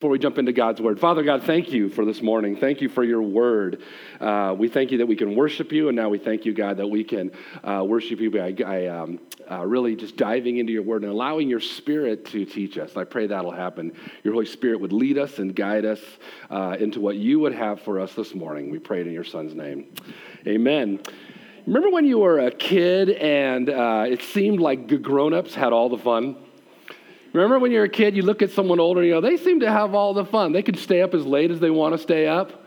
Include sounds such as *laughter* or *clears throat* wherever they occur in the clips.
Before we jump into God's word, Father God, thank you for this morning. Thank you for your word. Uh, we thank you that we can worship you, and now we thank you, God, that we can uh, worship you by I, um, uh, really just diving into your word and allowing your spirit to teach us. I pray that'll happen. Your Holy Spirit would lead us and guide us uh, into what you would have for us this morning. We pray it in your Son's name. Amen. Remember when you were a kid and uh, it seemed like grown ups had all the fun? Remember when you're a kid, you look at someone older you know, they seem to have all the fun. They could stay up as late as they want to stay up.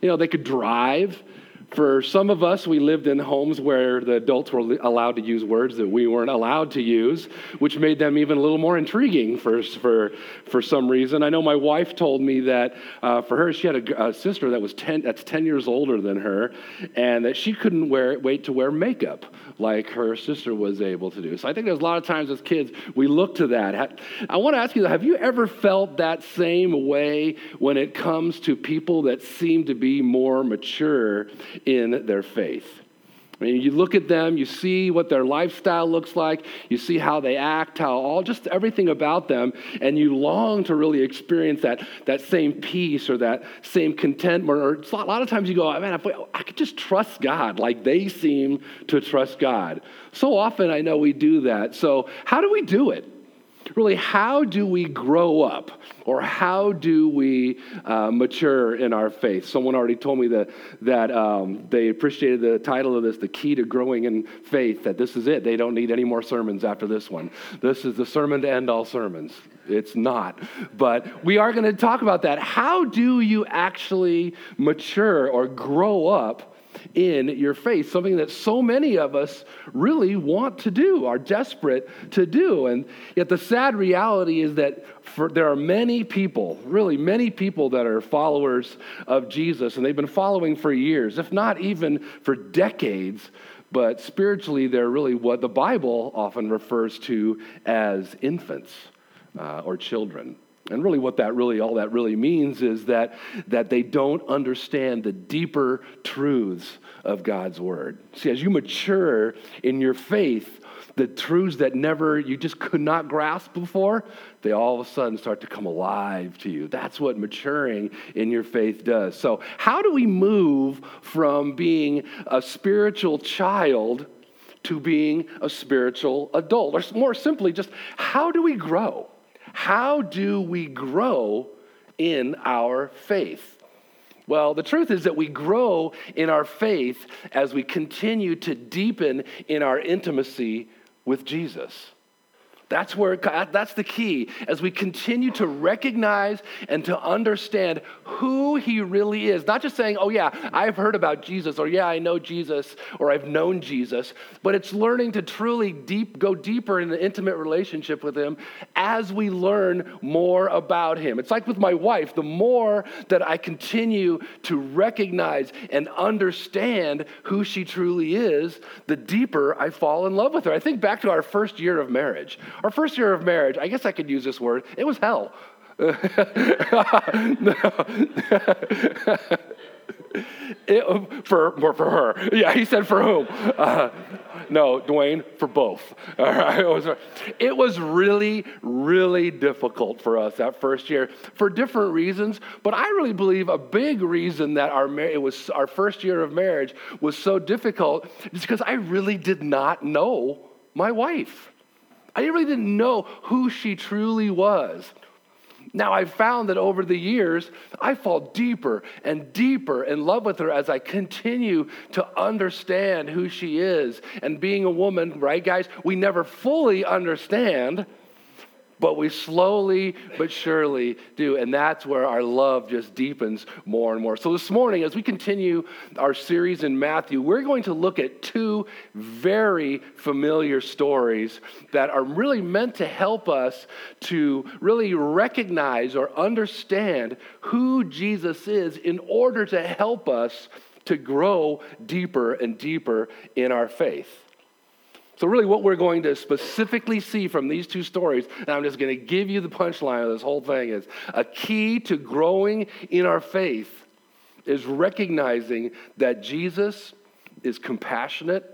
You know, they could drive. For some of us, we lived in homes where the adults were allowed to use words that we weren't allowed to use, which made them even a little more intriguing for, for, for some reason. I know my wife told me that uh, for her, she had a, a, sister that was 10, that's 10 years older than her, and that she couldn't wear, wait to wear makeup like her sister was able to do. So I think there's a lot of times as kids, we look to that. I want to ask you, have you ever felt that same way when it comes to people that seem to be more mature in their faith. I mean, you look at them, you see what their lifestyle looks like, you see how they act, how all just everything about them, and you long to really experience that, that same peace or that same contentment. Or a lot of times you go, man, if I could just trust God like they seem to trust God. So often I know we do that. So, how do we do it? Really, how do we grow up or how do we uh, mature in our faith? Someone already told me that, that um, they appreciated the title of this, The Key to Growing in Faith, that this is it. They don't need any more sermons after this one. This is the sermon to end all sermons. It's not. But we are going to talk about that. How do you actually mature or grow up? In your faith, something that so many of us really want to do, are desperate to do. And yet, the sad reality is that for, there are many people, really many people, that are followers of Jesus, and they've been following for years, if not even for decades. But spiritually, they're really what the Bible often refers to as infants uh, or children. And really, what that really, all that really means is that, that they don't understand the deeper truths of God's word. See, as you mature in your faith, the truths that never, you just could not grasp before, they all of a sudden start to come alive to you. That's what maturing in your faith does. So, how do we move from being a spiritual child to being a spiritual adult? Or more simply, just how do we grow? How do we grow in our faith? Well, the truth is that we grow in our faith as we continue to deepen in our intimacy with Jesus. That's where that's the key as we continue to recognize and to understand who he really is. Not just saying, "Oh yeah, I've heard about Jesus," or "Yeah, I know Jesus," or "I've known Jesus," but it's learning to truly deep go deeper in an intimate relationship with him as we learn more about him. It's like with my wife, the more that I continue to recognize and understand who she truly is, the deeper I fall in love with her. I think back to our first year of marriage. Our first year of marriage, I guess I could use this word, it was hell. *laughs* *laughs* it, for, for her. Yeah, he said for whom? Uh, no, Dwayne, for both. *laughs* All right. It was, it was really, really difficult for us that first year for different reasons. But I really believe a big reason that our, it was, our first year of marriage was so difficult is because I really did not know my wife. I really didn't know who she truly was. Now, I've found that over the years, I fall deeper and deeper in love with her as I continue to understand who she is. And being a woman, right, guys, we never fully understand but we slowly but surely do. And that's where our love just deepens more and more. So this morning, as we continue our series in Matthew, we're going to look at two very familiar stories that are really meant to help us to really recognize or understand who Jesus is in order to help us to grow deeper and deeper in our faith. So, really, what we're going to specifically see from these two stories, and I'm just going to give you the punchline of this whole thing, is a key to growing in our faith is recognizing that Jesus is compassionate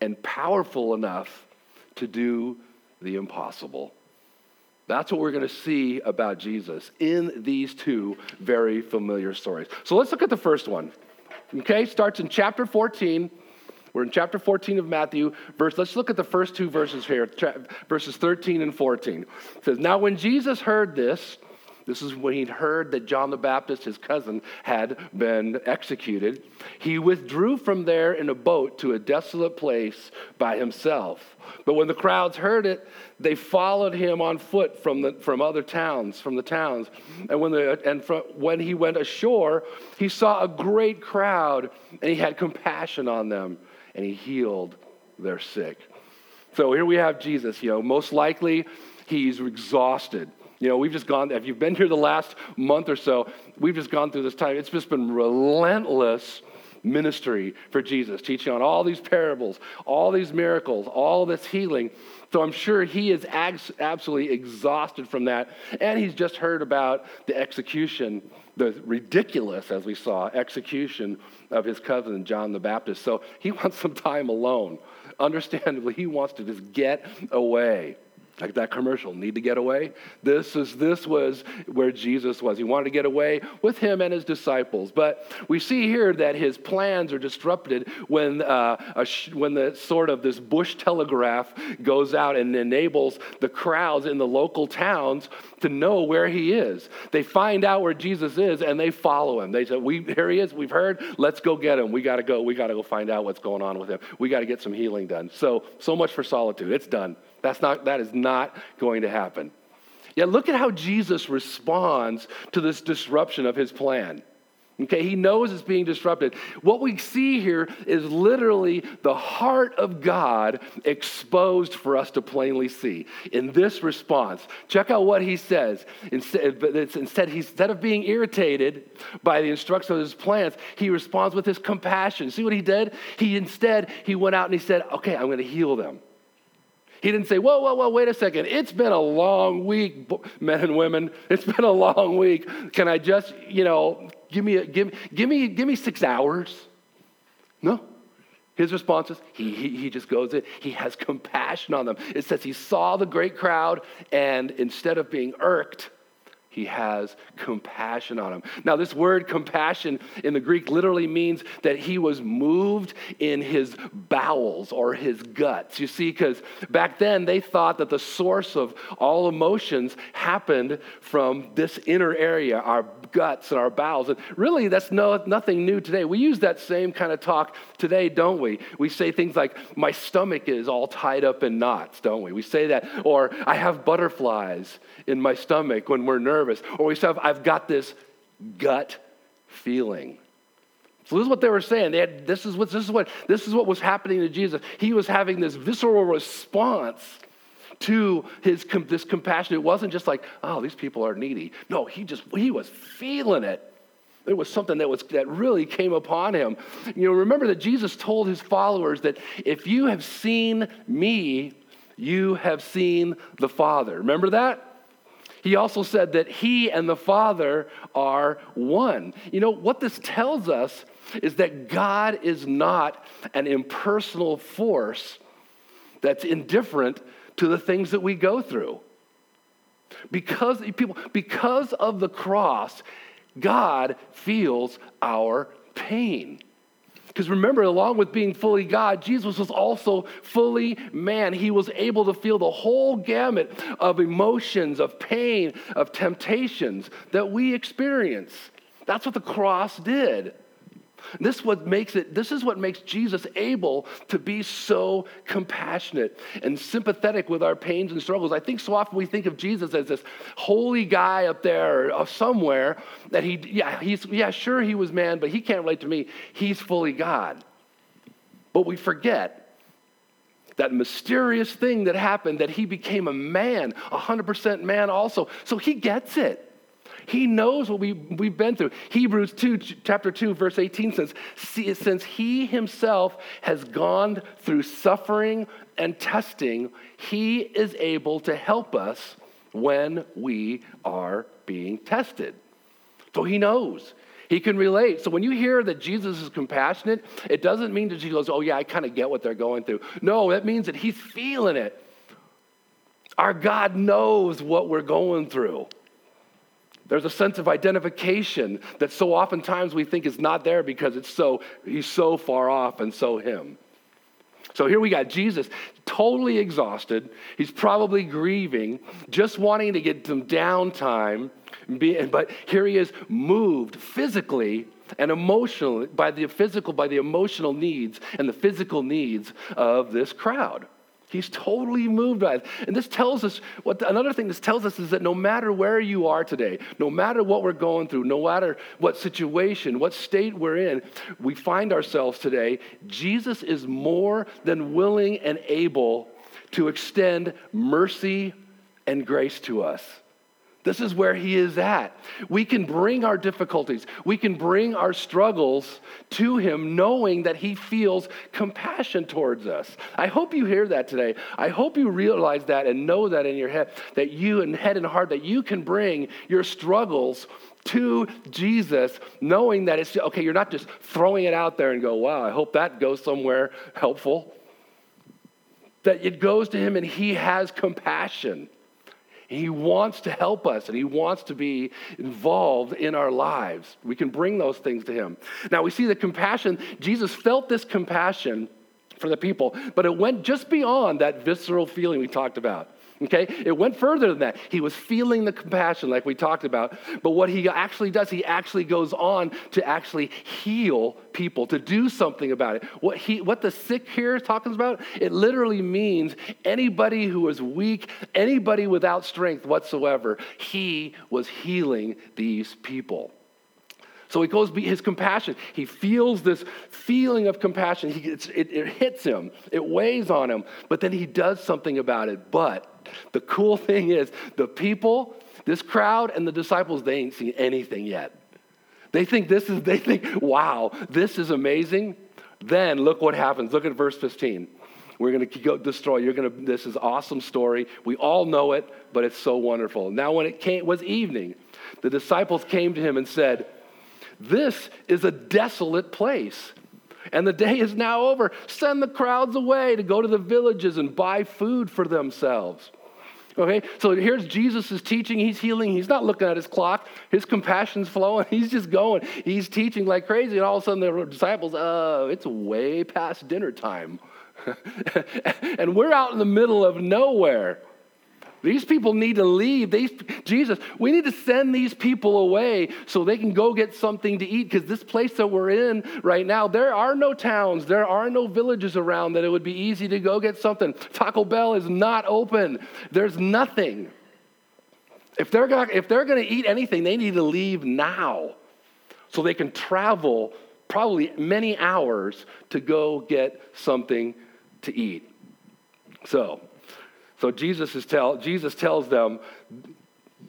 and powerful enough to do the impossible. That's what we're going to see about Jesus in these two very familiar stories. So let's look at the first one. Okay, starts in chapter 14. We're in chapter 14 of Matthew. Verse, let's look at the first two verses here, verses 13 and 14. It says, Now when Jesus heard this, this is when he'd heard that John the Baptist, his cousin, had been executed. He withdrew from there in a boat to a desolate place by himself. But when the crowds heard it, they followed him on foot from, the, from other towns, from the towns. And, when, the, and from, when he went ashore, he saw a great crowd, and he had compassion on them, and he healed their sick. So here we have Jesus, you know, most likely he's exhausted. You know, we've just gone, if you've been here the last month or so, we've just gone through this time. It's just been relentless ministry for Jesus, teaching on all these parables, all these miracles, all this healing. So I'm sure he is absolutely exhausted from that. And he's just heard about the execution, the ridiculous, as we saw, execution of his cousin, John the Baptist. So he *laughs* wants some time alone. Understandably, he wants to just get away. Like that commercial, need to get away. This is this was where Jesus was. He wanted to get away with him and his disciples. But we see here that his plans are disrupted when uh, sh- when the sort of this bush telegraph goes out and enables the crowds in the local towns to know where he is. They find out where Jesus is and they follow him. They say, "We here he is. We've heard. Let's go get him. We got to go. We got to go find out what's going on with him. We got to get some healing done." So so much for solitude. It's done. That's not, that is not going to happen. Yet look at how Jesus responds to this disruption of his plan. Okay, he knows it's being disrupted. What we see here is literally the heart of God exposed for us to plainly see in this response. Check out what he says. Instead, instead, of being irritated by the instructions of his plans, he responds with his compassion. See what he did? He instead, he went out and he said, Okay, I'm going to heal them. He didn't say, whoa, whoa, whoa, wait a second. It's been a long week, men and women. It's been a long week. Can I just, you know, give me, a, give, give me, give me six hours? No. His response is he, he, he just goes in. He has compassion on them. It says he saw the great crowd, and instead of being irked, he has compassion on him. Now, this word compassion in the Greek literally means that he was moved in his bowels or his guts. You see, because back then they thought that the source of all emotions happened from this inner area, our guts and our bowels. And really, that's no, nothing new today. We use that same kind of talk today, don't we? We say things like, my stomach is all tied up in knots, don't we? We say that, or I have butterflies in my stomach when we're nervous, or we say, I've got this gut feeling. So this is what they were saying. They had, this, is what, this, is what, this is what was happening to Jesus. He was having this visceral response to his this compassion. It wasn't just like, oh, these people are needy. No, he just he was feeling it. It was something that was that really came upon him. You know, remember that Jesus told his followers that if you have seen me, you have seen the Father. Remember that? He also said that he and the Father are one. You know, what this tells us is that God is not an impersonal force that's indifferent to the things that we go through. Because, people, because of the cross, God feels our pain. Because remember, along with being fully God, Jesus was also fully man. He was able to feel the whole gamut of emotions, of pain, of temptations that we experience. That's what the cross did. This what makes it this is what makes Jesus able to be so compassionate and sympathetic with our pains and struggles. I think so often we think of Jesus as this holy guy up there or somewhere that he yeah, he's yeah, sure he was man, but he can't relate to me. He's fully God. But we forget that mysterious thing that happened that he became a man, 100% man also. So he gets it. He knows what we, we've been through. Hebrews 2, chapter 2, verse 18 says, Since he himself has gone through suffering and testing, he is able to help us when we are being tested. So he knows. He can relate. So when you hear that Jesus is compassionate, it doesn't mean that he goes, Oh, yeah, I kind of get what they're going through. No, that means that he's feeling it. Our God knows what we're going through. There's a sense of identification that so oftentimes we think is not there because it's so he's so far off and so him. So here we got Jesus totally exhausted. He's probably grieving, just wanting to get some downtime. But here he is moved physically and emotionally by the physical, by the emotional needs and the physical needs of this crowd. He's totally moved by it. And this tells us what the, another thing this tells us is that no matter where you are today, no matter what we're going through, no matter what situation, what state we're in, we find ourselves today, Jesus is more than willing and able to extend mercy and grace to us. This is where he is at. We can bring our difficulties, we can bring our struggles to him, knowing that he feels compassion towards us. I hope you hear that today. I hope you realize that and know that in your head, that you, in head and heart, that you can bring your struggles to Jesus, knowing that it's okay, you're not just throwing it out there and go, wow, I hope that goes somewhere helpful. That it goes to him and he has compassion. He wants to help us and He wants to be involved in our lives. We can bring those things to Him. Now, we see the compassion. Jesus felt this compassion for the people, but it went just beyond that visceral feeling we talked about. Okay? It went further than that. He was feeling the compassion, like we talked about. But what he actually does, he actually goes on to actually heal people, to do something about it. What, he, what the sick here is talking about, it literally means anybody who is weak, anybody without strength whatsoever, he was healing these people. So he goes, his compassion, he feels this feeling of compassion. He, it, it hits him, it weighs on him, but then he does something about it. But the cool thing is, the people, this crowd, and the disciples, they ain't seen anything yet. They think this is, they think, wow, this is amazing. Then look what happens. Look at verse 15. We're going to go destroy. You're going to, this is awesome story. We all know it, but it's so wonderful. Now, when it came, was evening, the disciples came to him and said, This is a desolate place and the day is now over. Send the crowds away to go to the villages and buy food for themselves. Okay, so here's Jesus is teaching, he's healing, he's not looking at his clock, his compassion's flowing, *laughs* he's just going, he's teaching like crazy, and all of a sudden the disciples, uh, it's way past dinner time. *laughs* and we're out in the middle of nowhere. These people need to leave. These, Jesus, we need to send these people away so they can go get something to eat because this place that we're in right now, there are no towns, there are no villages around that it would be easy to go get something. Taco Bell is not open, there's nothing. If they're gonna, if they're going to eat anything, they need to leave now so they can travel probably many hours to go get something to eat. So, so Jesus, is tell, Jesus tells them,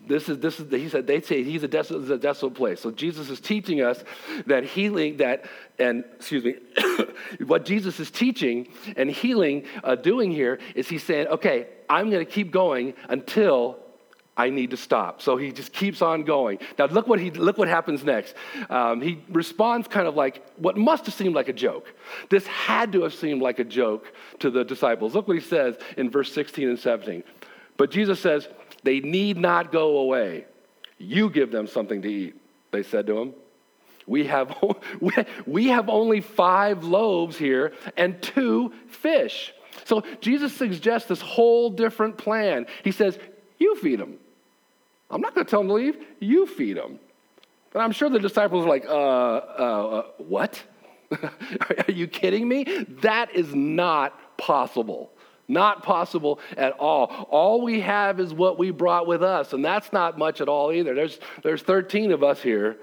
this is, this is, he said, they say he's a desolate, a desolate place. So Jesus is teaching us that healing, that, and excuse me, *coughs* what Jesus is teaching and healing, uh, doing here is he's saying, okay, I'm going to keep going until I need to stop. So he just keeps on going. Now look what he look what happens next. Um, he responds kind of like what must have seemed like a joke. This had to have seemed like a joke to the disciples. Look what he says in verse 16 and 17. But Jesus says, "They need not go away. You give them something to eat." They said to him. We have, *laughs* we have only five loaves here and two fish. So Jesus suggests this whole different plan. He says, You feed them. I'm not going to tell them to leave. You feed them. And I'm sure the disciples are like, uh, uh, uh what? *laughs* are you kidding me? That is not possible. Not possible at all. All we have is what we brought with us, and that's not much at all either. There's, there's 13 of us here,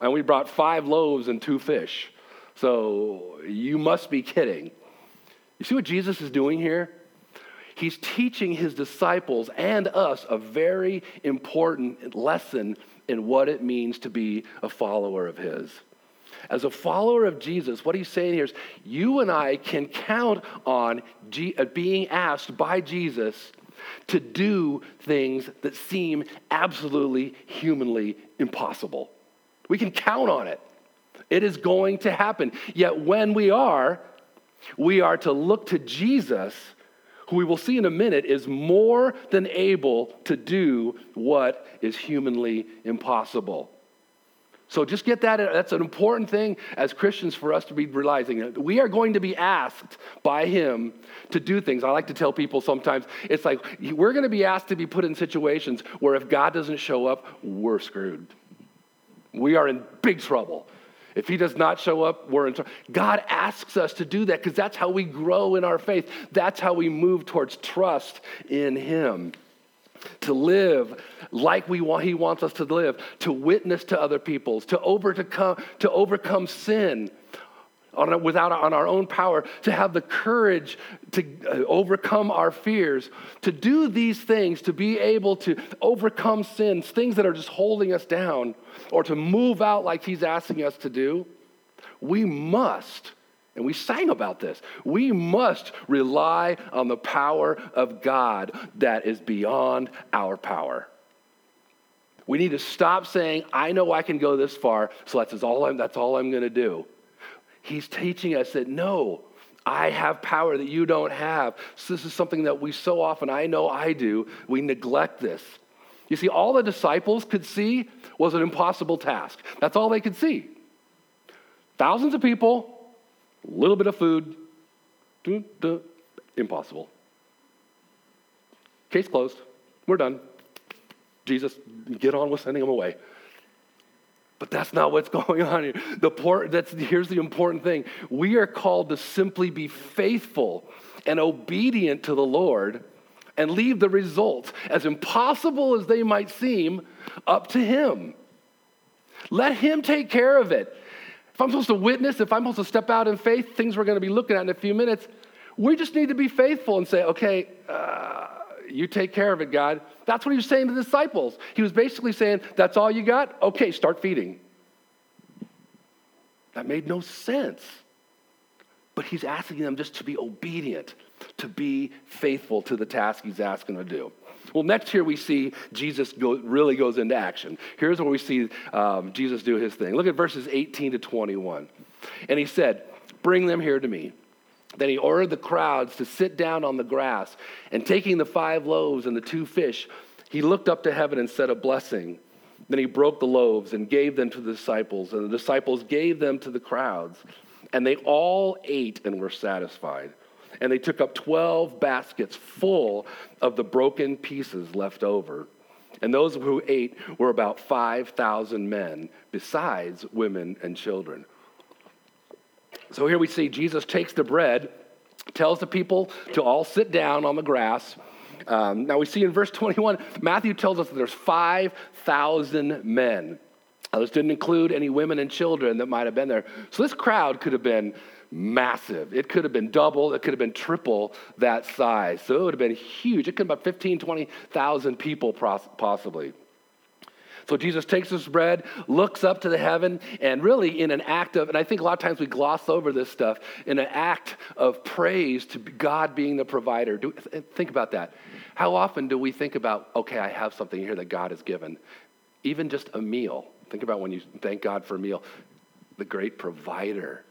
and we brought five loaves and two fish. So you must be kidding. You see what Jesus is doing here? He's teaching his disciples and us a very important lesson in what it means to be a follower of his. As a follower of Jesus, what he's saying here is you and I can count on G- uh, being asked by Jesus to do things that seem absolutely humanly impossible. We can count on it. It is going to happen. Yet when we are, we are to look to Jesus who we will see in a minute is more than able to do what is humanly impossible. So just get that. That's an important thing as Christians for us to be realizing. We are going to be asked by Him to do things. I like to tell people sometimes it's like we're going to be asked to be put in situations where if God doesn't show up, we're screwed. We are in big trouble. If he does not show up, we're in trouble. God asks us to do that because that's how we grow in our faith. That's how we move towards trust in him. To live like we want, he wants us to live, to witness to other peoples, to overcome, to overcome sin on, without on our own power, to have the courage to uh, overcome our fears, to do these things, to be able to overcome sins, things that are just holding us down, or to move out like He's asking us to do, we must. And we sang about this. We must rely on the power of God that is beyond our power. We need to stop saying, I know I can go this far, so that's all I'm, that's all I'm going to do. He's teaching us that no, I have power that you don't have. So this is something that we so often, I know I do, we neglect this. You see, all the disciples could see was an impossible task. That's all they could see. Thousands of people, a little bit of food, impossible. Case closed. We're done. Jesus, get on with sending them away. But that's not what's *laughs* going on here. The port, that's, here's the important thing we are called to simply be faithful and obedient to the Lord and leave the results, as impossible as they might seem, up to Him. Let Him take care of it. If I'm supposed to witness, if I'm supposed to step out in faith, things we're going to be looking at in a few minutes, we just need to be faithful and say, okay, uh, you take care of it, God. That's what he was saying to the disciples. He was basically saying, That's all you got? Okay, start feeding. That made no sense. But he's asking them just to be obedient, to be faithful to the task he's asking them to do. Well, next here we see Jesus go, really goes into action. Here's where we see um, Jesus do his thing. Look at verses 18 to 21. And he said, Bring them here to me. Then he ordered the crowds to sit down on the grass, and taking the five loaves and the two fish, he looked up to heaven and said a blessing. Then he broke the loaves and gave them to the disciples, and the disciples gave them to the crowds. And they all ate and were satisfied. And they took up 12 baskets full of the broken pieces left over. And those who ate were about 5,000 men, besides women and children. So here we see Jesus takes the bread, tells the people to all sit down on the grass. Um, now we see in verse 21, Matthew tells us that there's 5,000 men. Now, this didn't include any women and children that might have been there. So this crowd could have been massive. It could have been double, it could have been triple that size. So it would have been huge. It could have been 15, 20,000 people possibly. So Jesus takes this bread, looks up to the heaven, and really in an act of, and I think a lot of times we gloss over this stuff, in an act of praise to God being the provider. Do, think about that. How often do we think about, okay, I have something here that God has given? Even just a meal. Think about when you thank God for a meal. The great provider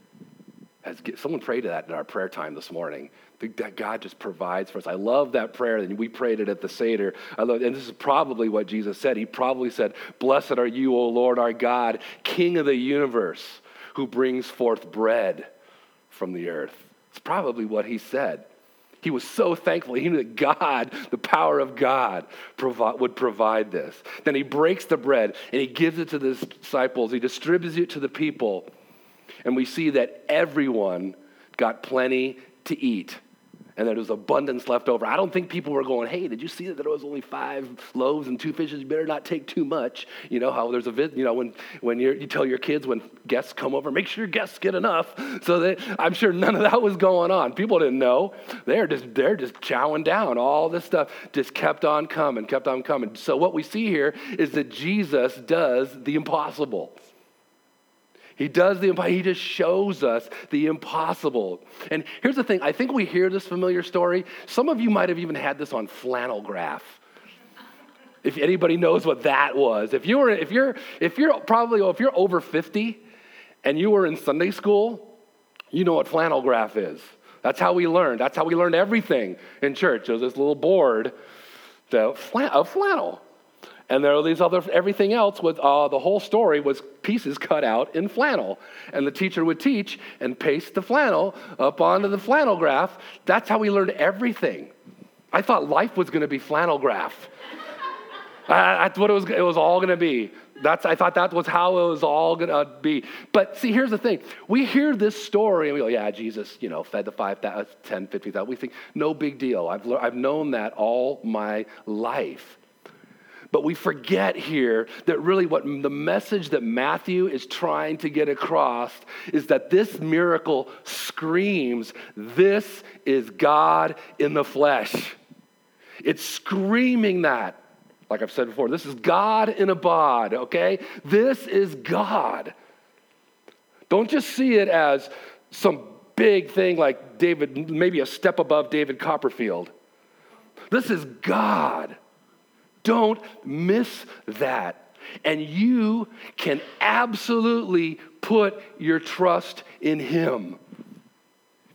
has, someone prayed to that in our prayer time this morning that God just provides for us. I love that prayer, and we prayed it at the Seder. I love, and this is probably what Jesus said. He probably said, Blessed are you, O Lord our God, King of the universe, who brings forth bread from the earth. It's probably what he said. He was so thankful. He knew that God, the power of God, provi- would provide this. Then he breaks the bread and he gives it to the disciples. He distributes it to the people. And we see that everyone got plenty to eat and there was abundance left over. I don't think people were going, hey, did you see that there was only five loaves and two fishes? You better not take too much. You know how there's a vid, you know, when, when you tell your kids when guests come over, make sure your guests get enough. So that I'm sure none of that was going on. People didn't know. They're just, they're just chowing down. All this stuff just kept on coming, kept on coming. So what we see here is that Jesus does the impossible. He does the he just shows us the impossible. And here's the thing, I think we hear this familiar story. Some of you might have even had this on flannel graph. If anybody knows what that was. If you were if you're if you're probably if you're over 50 and you were in Sunday school, you know what flannel graph is. That's how we learned. That's how we learned everything in church. There was this little board of flannel. And there are these other, everything else with uh, the whole story was pieces cut out in flannel. And the teacher would teach and paste the flannel up onto the flannel graph. That's how we learned everything. I thought life was going to be flannel graph. *laughs* that's what it was, it was all going to be. That's, I thought that was how it was all going to be. But see, here's the thing. We hear this story and we go, yeah, Jesus, you know, fed the 5, 10, 50,000. We think, no big deal. I've, I've known that all my life. But we forget here that really what the message that Matthew is trying to get across is that this miracle screams, This is God in the flesh. It's screaming that. Like I've said before, this is God in a bod, okay? This is God. Don't just see it as some big thing like David, maybe a step above David Copperfield. This is God. Don't miss that. And you can absolutely put your trust in Him.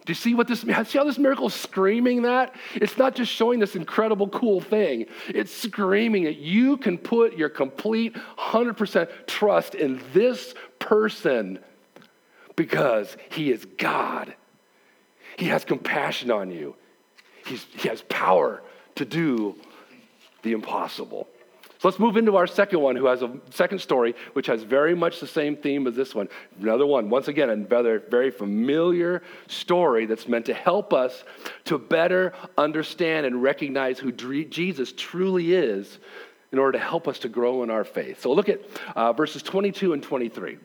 Do you see what this see how this miracle is screaming that? It's not just showing this incredible cool thing. It's screaming that you can put your complete 100% trust in this person because he is God. He has compassion on you. He's, he has power to do the impossible. So let's move into our second one, who has a second story, which has very much the same theme as this one. Another one, once again, another very familiar story that's meant to help us to better understand and recognize who Jesus truly is in order to help us to grow in our faith. So look at uh, verses 22 and 23. It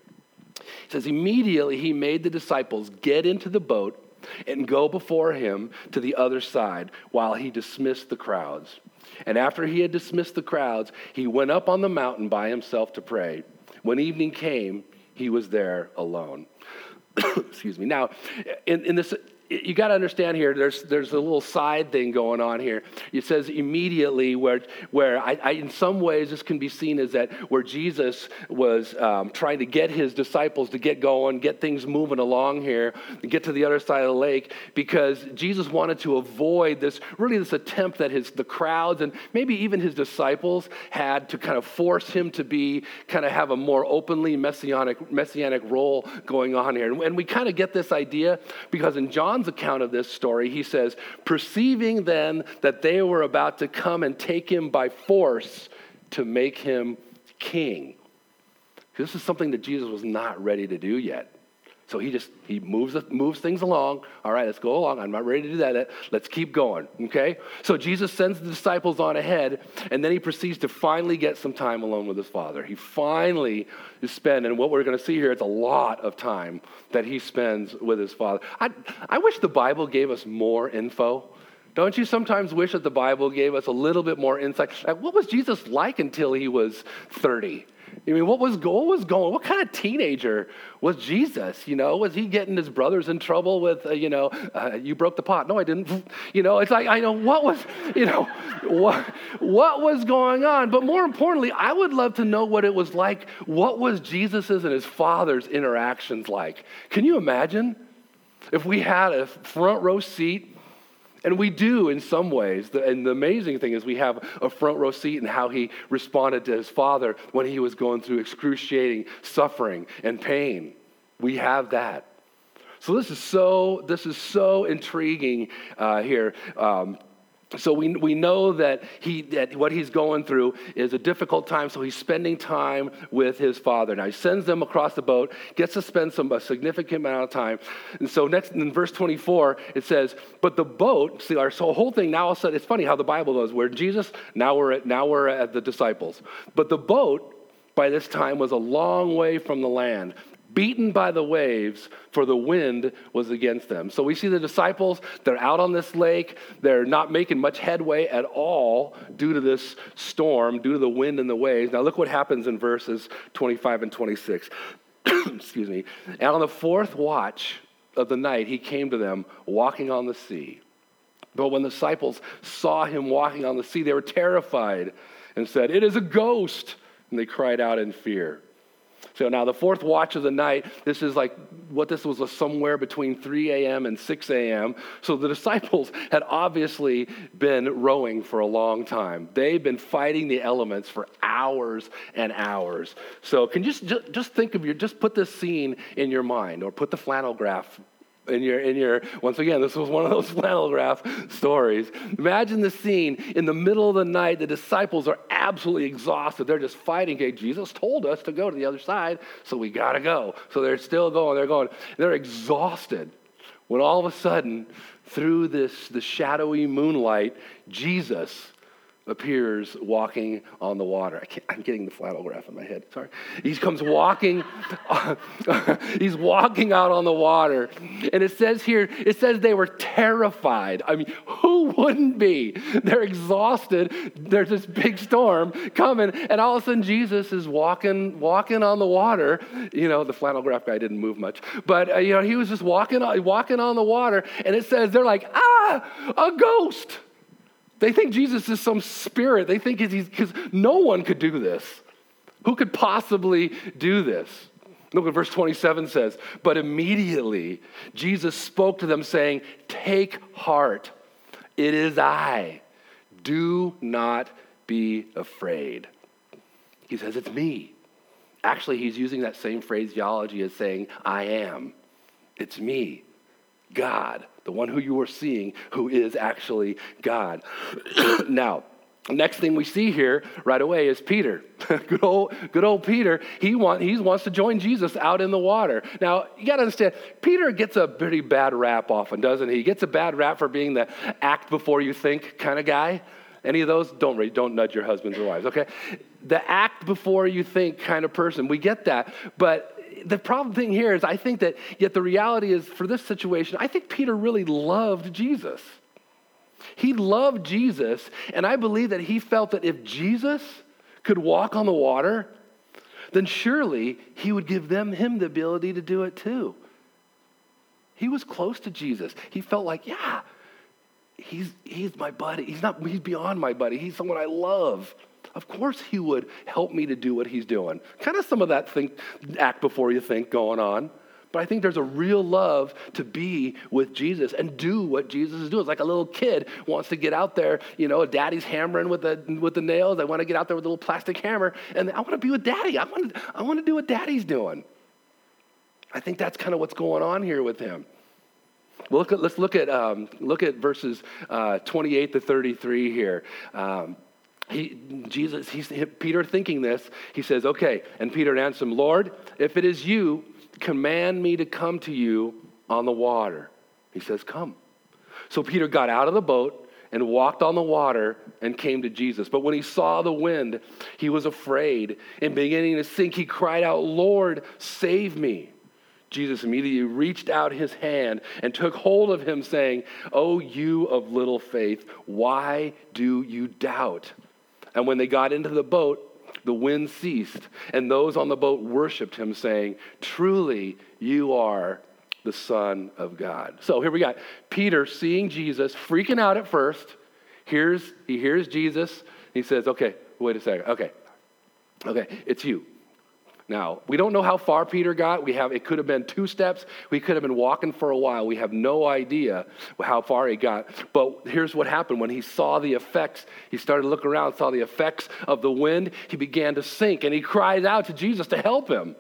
says, Immediately he made the disciples get into the boat and go before him to the other side while he dismissed the crowds. And after he had dismissed the crowds, he went up on the mountain by himself to pray. When evening came, he was there alone. *coughs* Excuse me. Now, in, in this you got to understand here there's, there's a little side thing going on here. It says immediately where, where I, I in some ways this can be seen as that where jesus was um, trying to get his disciples to get going get things moving along here and get to the other side of the lake because jesus wanted to avoid this really this attempt that his the crowds and maybe even his disciples had to kind of force him to be kind of have a more openly messianic messianic role going on here. And, and we kind of get this idea because in john John's account of this story, he says, Perceiving then that they were about to come and take him by force to make him king. This is something that Jesus was not ready to do yet. So he just he moves moves things along. All right, let's go along. I'm not ready to do that. Let's keep going. Okay. So Jesus sends the disciples on ahead, and then he proceeds to finally get some time alone with his father. He finally is spend, and what we're going to see here, it's a lot of time that he spends with his father. I I wish the Bible gave us more info. Don't you sometimes wish that the Bible gave us a little bit more insight? Like, what was Jesus like until he was 30? I mean, what was, what was going? What kind of teenager was Jesus? You know, was he getting his brothers in trouble with, uh, you know, uh, you broke the pot? No, I didn't. *laughs* You know, it's like I know what was, *laughs* you know, what what was going on. But more importantly, I would love to know what it was like. What was Jesus's and his father's interactions like? Can you imagine if we had a front row seat and we do in some ways. And the amazing thing is, we have a front row seat in how he responded to his father when he was going through excruciating suffering and pain. We have that. So this is so this is so intriguing uh, here. Um, so we, we know that, he, that what he's going through is a difficult time, so he's spending time with his father. Now he sends them across the boat, gets to spend some a significant amount of time. And so next in verse 24, it says, But the boat, see our so whole thing now all of a sudden it's funny how the Bible goes, where Jesus, now we're at now we're at the disciples. But the boat by this time was a long way from the land beaten by the waves, for the wind was against them. So we see the disciples, they're out on this lake. They're not making much headway at all due to this storm, due to the wind and the waves. Now look what happens in verses 25 and 26. *clears throat* Excuse me. And on the fourth watch of the night, he came to them walking on the sea. But when the disciples saw him walking on the sea, they were terrified and said, It is a ghost. And they cried out in fear. So now the fourth watch of the night, this is like what this was somewhere between 3 a.m. and 6 a.m. So the *laughs* disciples had obviously been rowing for a long time. They've been fighting the elements for hours and hours. So can you just, just think of your, just put this scene in your mind or put the flannel graph in your in your once again this was one of those *laughs* flannel graph stories. Imagine the scene in the middle of the night the disciples are absolutely exhausted. They're just fighting. Okay jesus told us to go to the other side so we got to go. So they're still going they're going. They're exhausted when all of a sudden through this the shadowy moonlight jesus appears walking on the water. I am getting the flannel graph in my head. Sorry. He comes walking. *laughs* he's walking out on the water, and it says here. It says they were terrified. I mean, who wouldn't be? They're exhausted. There's this big storm coming, and all of a sudden Jesus is walking, walking on the water. You know, the flannel graph guy didn't move much, but uh, you know he was just walking, walking on the water, and it says they're like, ah, a ghost. They think Jesus is some spirit. They think he's, because no one could do this. Who could possibly do this? Look what verse 27 says. But immediately Jesus spoke to them, saying, Take heart, it is I. Do not be afraid. He says, It's me. Actually, he's using that same phraseology as saying, I am. It's me, God the one who you are seeing, who is actually God. *clears throat* now, Next thing we see here right away is Peter. *laughs* good old, good old Peter. He, want, he wants to join Jesus out in the water. Now, you got to understand, Peter gets a pretty bad rap often, doesn't he? He gets a bad rap for being the act before you think kind of guy. Any of those? Don't, read, don't nudge your husbands or wives, okay? The act before you think kind of person. We get that. But the problem thing here is I think that, yet the reality is for this situation, I think Peter really loved Jesus. He loved Jesus, and I believe that he felt that if Jesus could walk on the water, then surely he would give them him the ability to do it too. He was close to Jesus. He felt like, yeah, he's, he's my buddy. He's not, he's beyond my buddy. He's someone I love. Of course, he would help me to do what he's doing. Kind of some of that think, act before you think going on. But I think there's a real love to be with Jesus and do what Jesus is doing. It's like a little kid wants to get out there, you know, daddy's hammering with the, with the nails. I want to get out there with a little plastic hammer, and I want to be with daddy. I want to, I want to do what daddy's doing. I think that's kind of what's going on here with him. Well, look at, let's look at, um, look at verses uh, 28 to 33 here. Um, he, Jesus, he's, Peter thinking this, he says, Okay. And Peter answered him, Lord, if it is you, command me to come to you on the water. He says, Come. So Peter got out of the boat and walked on the water and came to Jesus. But when he saw the wind, he was afraid. And beginning to sink, he cried out, Lord, save me. Jesus immediately reached out his hand and took hold of him, saying, Oh, you of little faith, why do you doubt? And when they got into the boat, the wind ceased, and those on the boat worshiped him, saying, Truly, you are the Son of God. So here we got Peter seeing Jesus, freaking out at first. Here's, he hears Jesus. He says, Okay, wait a second. Okay, okay, it's you. Now, we don't know how far Peter got. We have it could have been two steps. We could have been walking for a while. We have no idea how far he got. But here's what happened when he saw the effects. He started to look around, saw the effects of the wind. He began to sink and he cried out to Jesus to help him.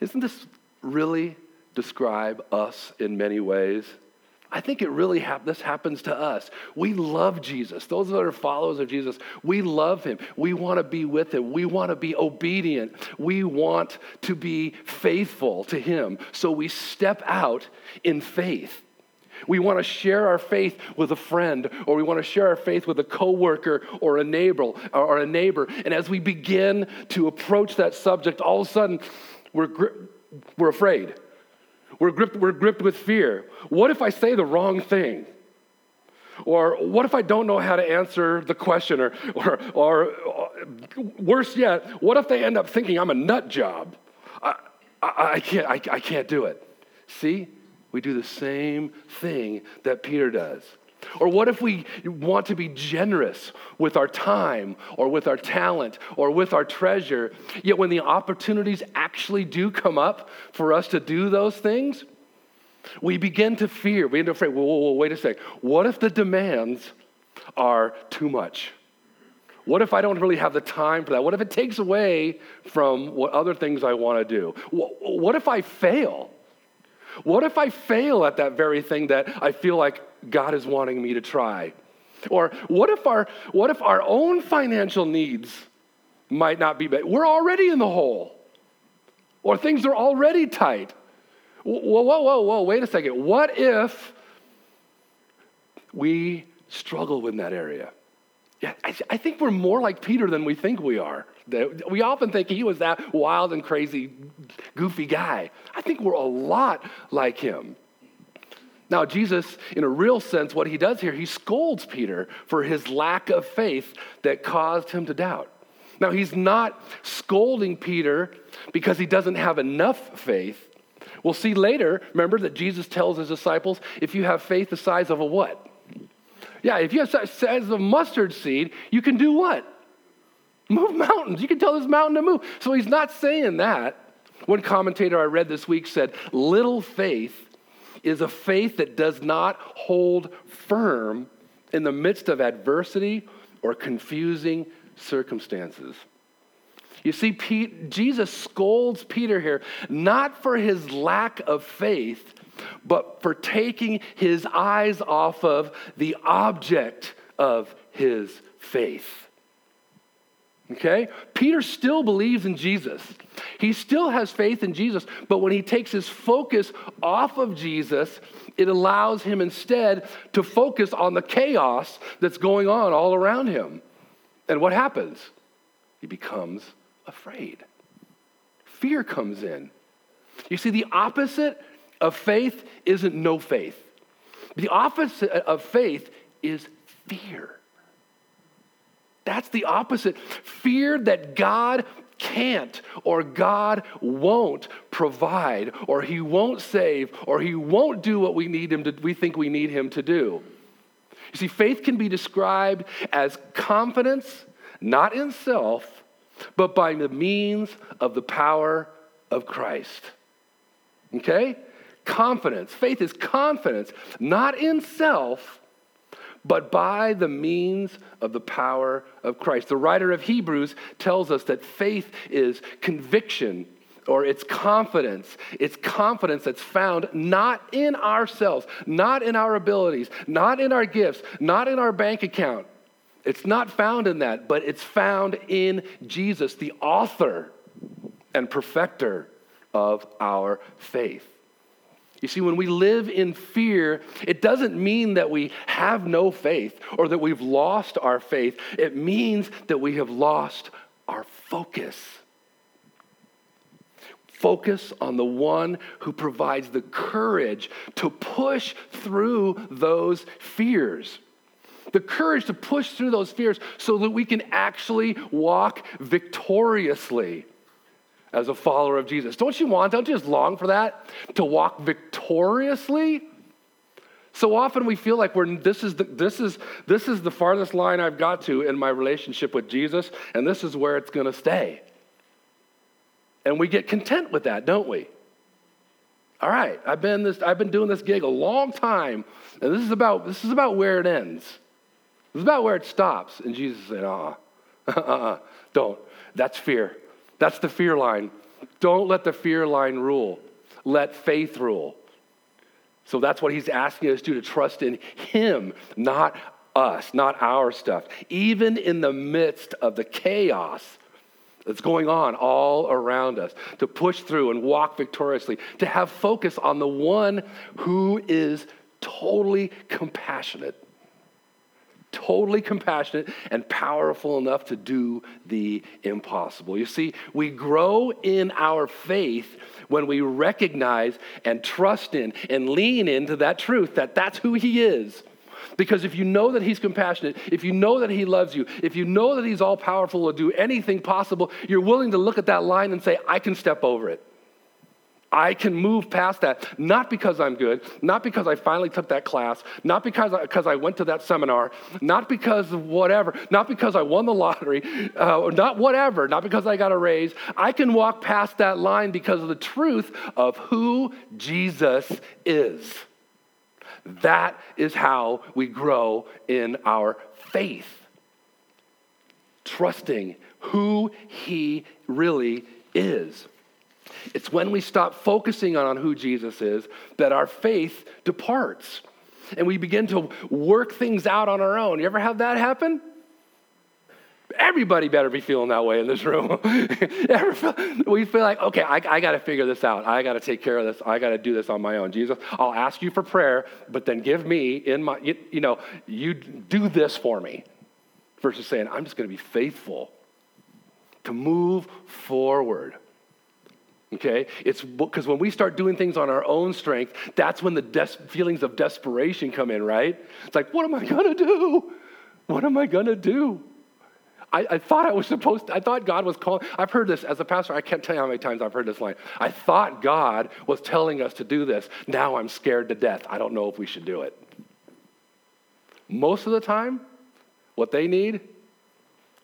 Isn't this really describe us in many ways? I think it really hap- this happens to us. We love Jesus. Those that are followers of Jesus, we love him. We want to be with him. We want to be obedient. We want to be faithful to him. So we step out in faith. We want to share our faith with a friend, or we want to share our faith with a coworker or a neighbor, or a neighbor. And as we begin to approach that subject, all of a sudden we're, we're afraid we're gripped, we're gripped with fear. What if I say the wrong thing? Or what if I don't know how to answer the question? Or, or, or, or worse yet, what if they end up thinking I'm a nut job? I, I, I can't, I, I can't do it. See, we do the same thing that Peter does. Or what if we want to be generous with our time or with our talent or with our treasure, yet when the opportunities actually do come up for us to do those things, we begin to fear, we begin to afraid, whoa, whoa, whoa, wait a second. What if the demands are too much? What if I don't really have the time for that? What if it takes away from what other things I want to do? What if I fail? What if I fail at that very thing that I feel like God is wanting me to try? Or what if our, what if our own financial needs might not be met? We're already in the hole. Or things are already tight. Whoa, whoa, whoa, whoa, wait a second. What if we struggle in that area? Yeah, I, I think we're more like Peter than we think we are. We often think he was that wild and crazy, goofy guy. I think we're a lot like him. Now, Jesus, in a real sense, what he does here, he scolds Peter for his lack of faith that caused him to doubt. Now, he's not scolding Peter because he doesn't have enough faith. We'll see later, remember that Jesus tells his disciples, if you have faith the size of a what? Yeah, if you have size of mustard seed, you can do what? Move mountains. You can tell this mountain to move. So he's not saying that. One commentator I read this week said, little faith is a faith that does not hold firm in the midst of adversity or confusing circumstances. You see, Pete, Jesus scolds Peter here, not for his lack of faith, but for taking his eyes off of the object of his faith. Okay? Peter still believes in Jesus. He still has faith in Jesus, but when he takes his focus off of Jesus, it allows him instead to focus on the chaos that's going on all around him. And what happens? He becomes afraid. Fear comes in. You see, the opposite of faith isn't no faith, the opposite of faith is fear. That's the opposite. Fear that God can't or God won't provide or he won't save or he won't do what we need him to we think we need him to do. You see faith can be described as confidence not in self but by the means of the power of Christ. Okay? Confidence. Faith is confidence not in self but by the means of the power of Christ. The writer of Hebrews tells us that faith is conviction or it's confidence. It's confidence that's found not in ourselves, not in our abilities, not in our gifts, not in our bank account. It's not found in that, but it's found in Jesus, the author and perfecter of our faith. You see, when we live in fear, it doesn't mean that we have no faith or that we've lost our faith. It means that we have lost our focus. Focus on the one who provides the courage to push through those fears. The courage to push through those fears so that we can actually walk victoriously as a follower of Jesus. Don't you want, don't you just long for that? To walk victoriously? So often we feel like we're this is the this is this is the farthest line I've got to in my relationship with Jesus, and this is where it's gonna stay. And we get content with that, don't we? All right, I've been this, I've been doing this gig a long time, and this is about this is about where it ends. This is about where it stops. And Jesus said, uh-uh, uh-uh, don't. That's fear. That's the fear line. Don't let the fear line rule, let faith rule. So that's what he's asking us to do to trust in him, not us, not our stuff. Even in the midst of the chaos that's going on all around us, to push through and walk victoriously, to have focus on the one who is totally compassionate totally compassionate and powerful enough to do the impossible. You see, we grow in our faith when we recognize and trust in and lean into that truth that that's who He is. Because if you know that He's compassionate, if you know that He loves you, if you know that He's all powerful to do anything possible, you're willing to look at that line and say, I can step over it. I can move past that, not because I'm good, not because I finally took that class, not because I, because I went to that seminar, not because of whatever, not because I won the lottery, uh, not whatever, not because I got a raise. I can walk past that line because of the truth of who Jesus is. That is how we grow in our faith. Trusting who He really is. It's when we stop focusing on who Jesus is that our faith departs and we begin to work things out on our own. You ever have that happen? Everybody better be feeling that way in this room. *laughs* we feel like, okay, I, I got to figure this out. I got to take care of this. I got to do this on my own. Jesus, I'll ask you for prayer, but then give me in my, you, you know, you do this for me. Versus saying, I'm just going to be faithful to move forward. Okay? It's because when we start doing things on our own strength, that's when the des- feelings of desperation come in, right? It's like, what am I to do? What am I to do? I, I, thought I was supposed to, I thought God was calling. I've heard this as a pastor. I can't tell you how many times I've heard this line. I thought God was telling us to do this. Now I'm scared to death. I don't know if we should do it. Most of the time, what they need,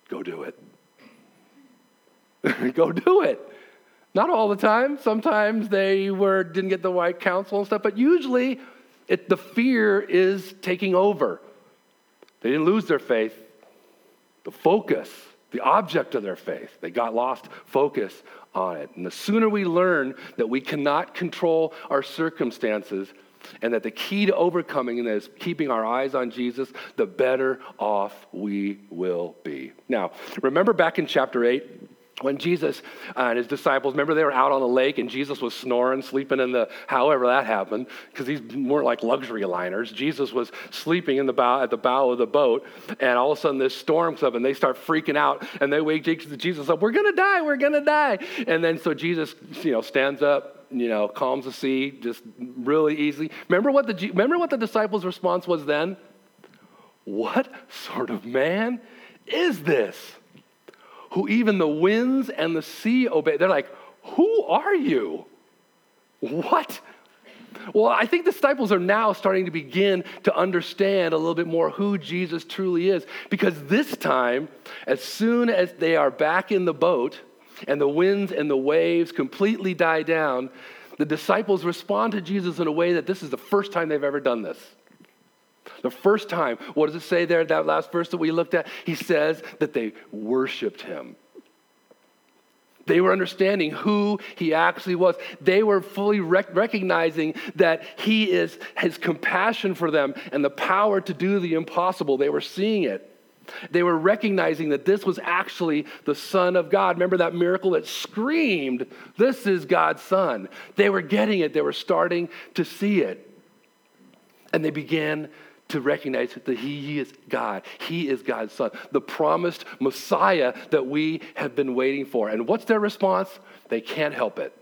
go do it. *laughs* go do it. Not all the time. Sometimes they were, didn't get the right counsel and stuff, but usually it, the fear is taking over. They didn't lose their faith, the focus, the object of their faith. They got lost focus on it. And the sooner we learn that we cannot control our circumstances and that the key to overcoming is keeping our eyes on Jesus, the better off we will be. Now, remember back in chapter 8, when Jesus and his disciples, remember they were out on the lake and Jesus was snoring, sleeping in the, however that happened, because these weren't like luxury liners. Jesus was sleeping in the bow, at the bow of the boat, and all of a sudden this storm comes up and they start freaking out and they wake Jesus up, we're to die, we're to die. And then so Jesus, you know, stands up, you know, calms the sea just really easily. Remember what the, remember what the disciples' response was then? What sort of man is this? Who even the winds and the sea obey. They're like, Who are you? What? Well, I think the disciples are now starting to begin to understand a little bit more who Jesus truly is. Because this time, as soon as they are back in the boat and the winds and the waves completely die down, the disciples respond to Jesus in a way that this is the first time they've ever done this. The first time, what does it say there, that last verse that we looked at? He says that they worshiped him. They were understanding who he actually was. They were fully rec- recognizing that he is his compassion for them and the power to do the impossible. They were seeing it. They were recognizing that this was actually the Son of God. Remember that miracle that screamed, This is God's Son. They were getting it, they were starting to see it. And they began to recognize that he is God. He is God's Son, the promised Messiah that we have been waiting for. And what's their response? They can't help it.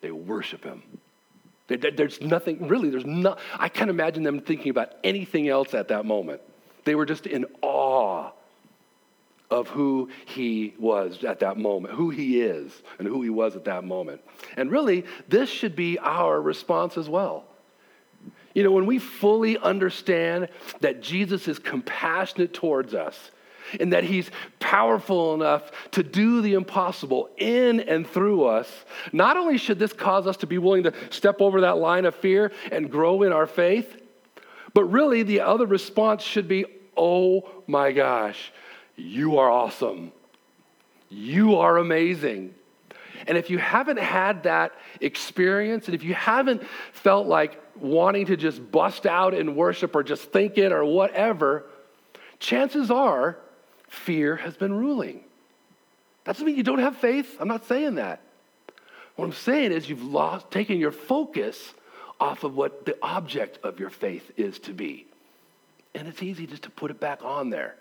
They worship him. There's nothing, really, there's not, I can't imagine them thinking about anything else at that moment. They were just in awe of who he was at that moment, who he is, and who he was at that moment. And really, this should be our response as well. You know, when we fully understand that Jesus is compassionate towards us and that he's powerful enough to do the impossible in and through us, not only should this cause us to be willing to step over that line of fear and grow in our faith, but really the other response should be, oh my gosh, you are awesome. You are amazing. And if you haven't had that experience, and if you haven't felt like wanting to just bust out in worship or just think it or whatever, chances are fear has been ruling. That doesn't mean you don't have faith. I'm not saying that. What I'm saying is you've lost, taken your focus off of what the object of your faith is to be. And it's easy just to put it back on there.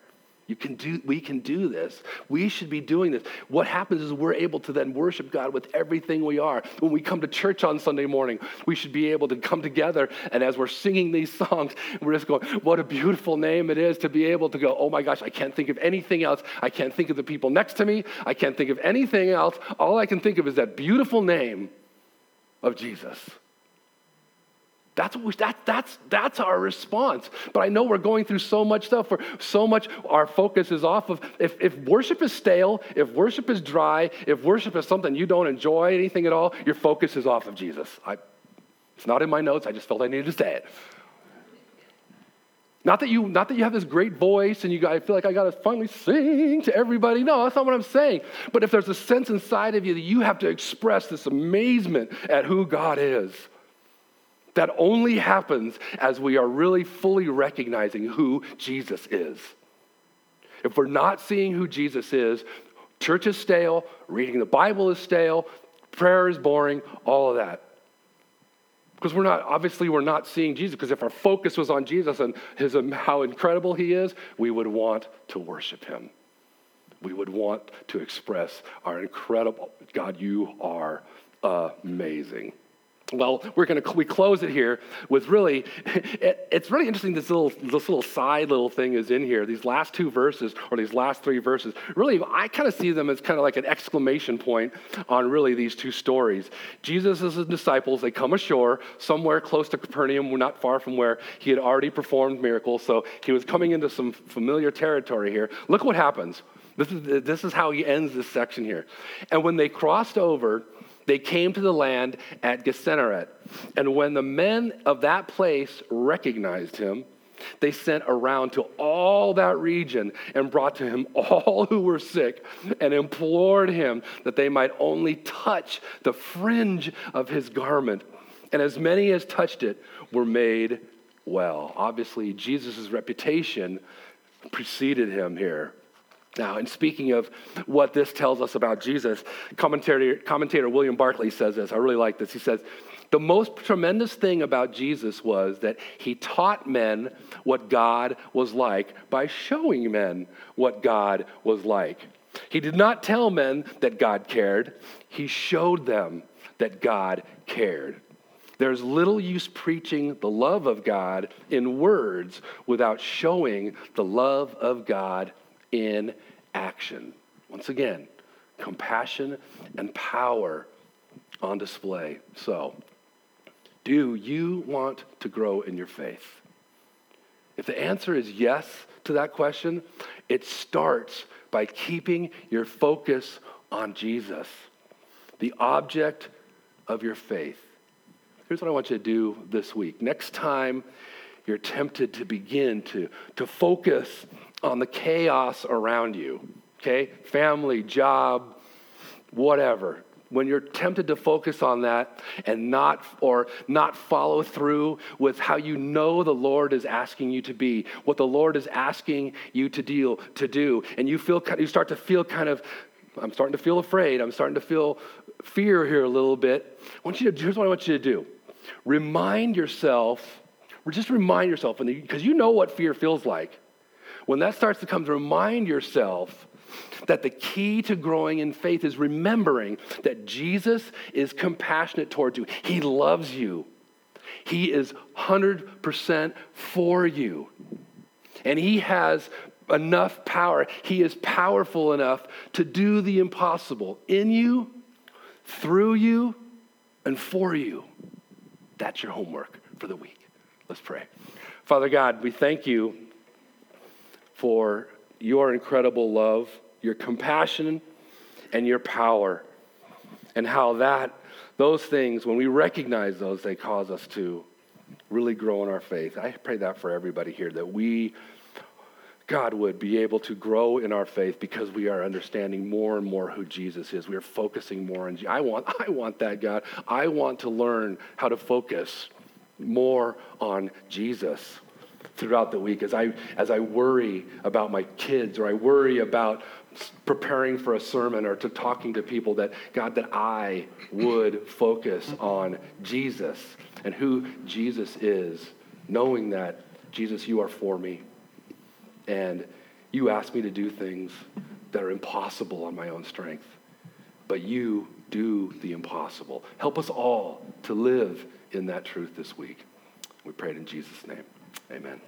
You can do, we can do this. We should be doing this. What happens is we're able to then worship God with everything we are. When we come to church on Sunday morning, we should be able to come together and as we're singing these songs, we're just going, what a beautiful name it is to be able to go, oh my gosh, I can't think of anything else. I can't think of the people next to me. I can't think of anything else. All I can think of is that beautiful name of Jesus. That's, what we, that, that's, that's our response. But I know we're going through so much stuff where so much our focus is off of. If, if worship is stale, if worship is dry, if worship is something you don't enjoy anything at all, your focus is off of Jesus. I, it's not in my notes. I just felt I needed to say it. Not that you, not that you have this great voice and you I feel like I got to finally sing to everybody. No, that's not what I'm saying. But if there's a sense inside of you that you have to express this amazement at who God is, that only happens as we are really fully recognizing who Jesus is. If we're not seeing who Jesus is, church is stale, reading the Bible is stale, prayer is boring, all of that. Because we're not, obviously, we're not seeing Jesus. Because if our focus was on Jesus and his, um, how incredible he is, we would want to worship him. We would want to express our incredible, God, you are amazing. Well, we're going to we close it here with really, it, it's really interesting. This little this little side little thing is in here. These last two verses or these last three verses, really, I kind of see them as kind of like an exclamation point on really these two stories. Jesus and his disciples they come ashore somewhere close to Capernaum, not far from where he had already performed miracles. So he was coming into some familiar territory here. Look what happens. This is this is how he ends this section here. And when they crossed over they came to the land at Gennesaret. And when the men of that place recognized him, they sent around to all that region and brought to him all who were sick and implored him that they might only touch the fringe of his garment. And as many as touched it were made well. Obviously, Jesus' reputation preceded him here. Now, in speaking of what this tells us about Jesus, commentator, commentator William Barclay says this. I really like this. He says, The most tremendous thing about Jesus was that he taught men what God was like by showing men what God was like. He did not tell men that God cared, he showed them that God cared. There's little use preaching the love of God in words without showing the love of God in action. Once again, compassion and power on display. So, do you want to grow in your faith? If the answer is yes to that question, it starts by keeping your focus on Jesus, the object of your faith. Here's what I want you to do this week. Next time you're tempted to begin to, to focus on the chaos around you, okay? Family, job, whatever. When you're tempted to focus on that and not or not follow through with how you know the Lord is asking you to be, what the Lord is asking you to deal to do, and you feel you start to feel kind of I'm starting to feel afraid. I'm starting to feel fear here a little bit. I want you to here's what I want you to do. Remind yourself, or just remind yourself, because you know what fear feels like. When that starts to come to remind yourself that the key to growing in faith is remembering that Jesus is compassionate towards you. He loves you. He is 100% for you. And He has enough power. He is powerful enough to do the impossible in you, through you, and for you. That's your homework for the week. Let's pray. Father God, we thank you for your incredible love, your compassion, and your power, and how that, those things, when we recognize those, they cause us to really grow in our faith. I pray that for everybody here, that we, God, would be able to grow in our faith because we are understanding more and more who Jesus is. We are focusing more on. I want, *laughs* I want that, God. I want to learn how to focus more on Jesus throughout the week as I, as I worry about my kids or I worry about preparing for a sermon or to talking to people that God, that I would focus on Jesus and who Jesus is, knowing that Jesus, you are for me. And you ask me to do things that are impossible on my own strength, but you do the impossible. Help us all to live in that truth this week. We pray it in Jesus' name. Amen.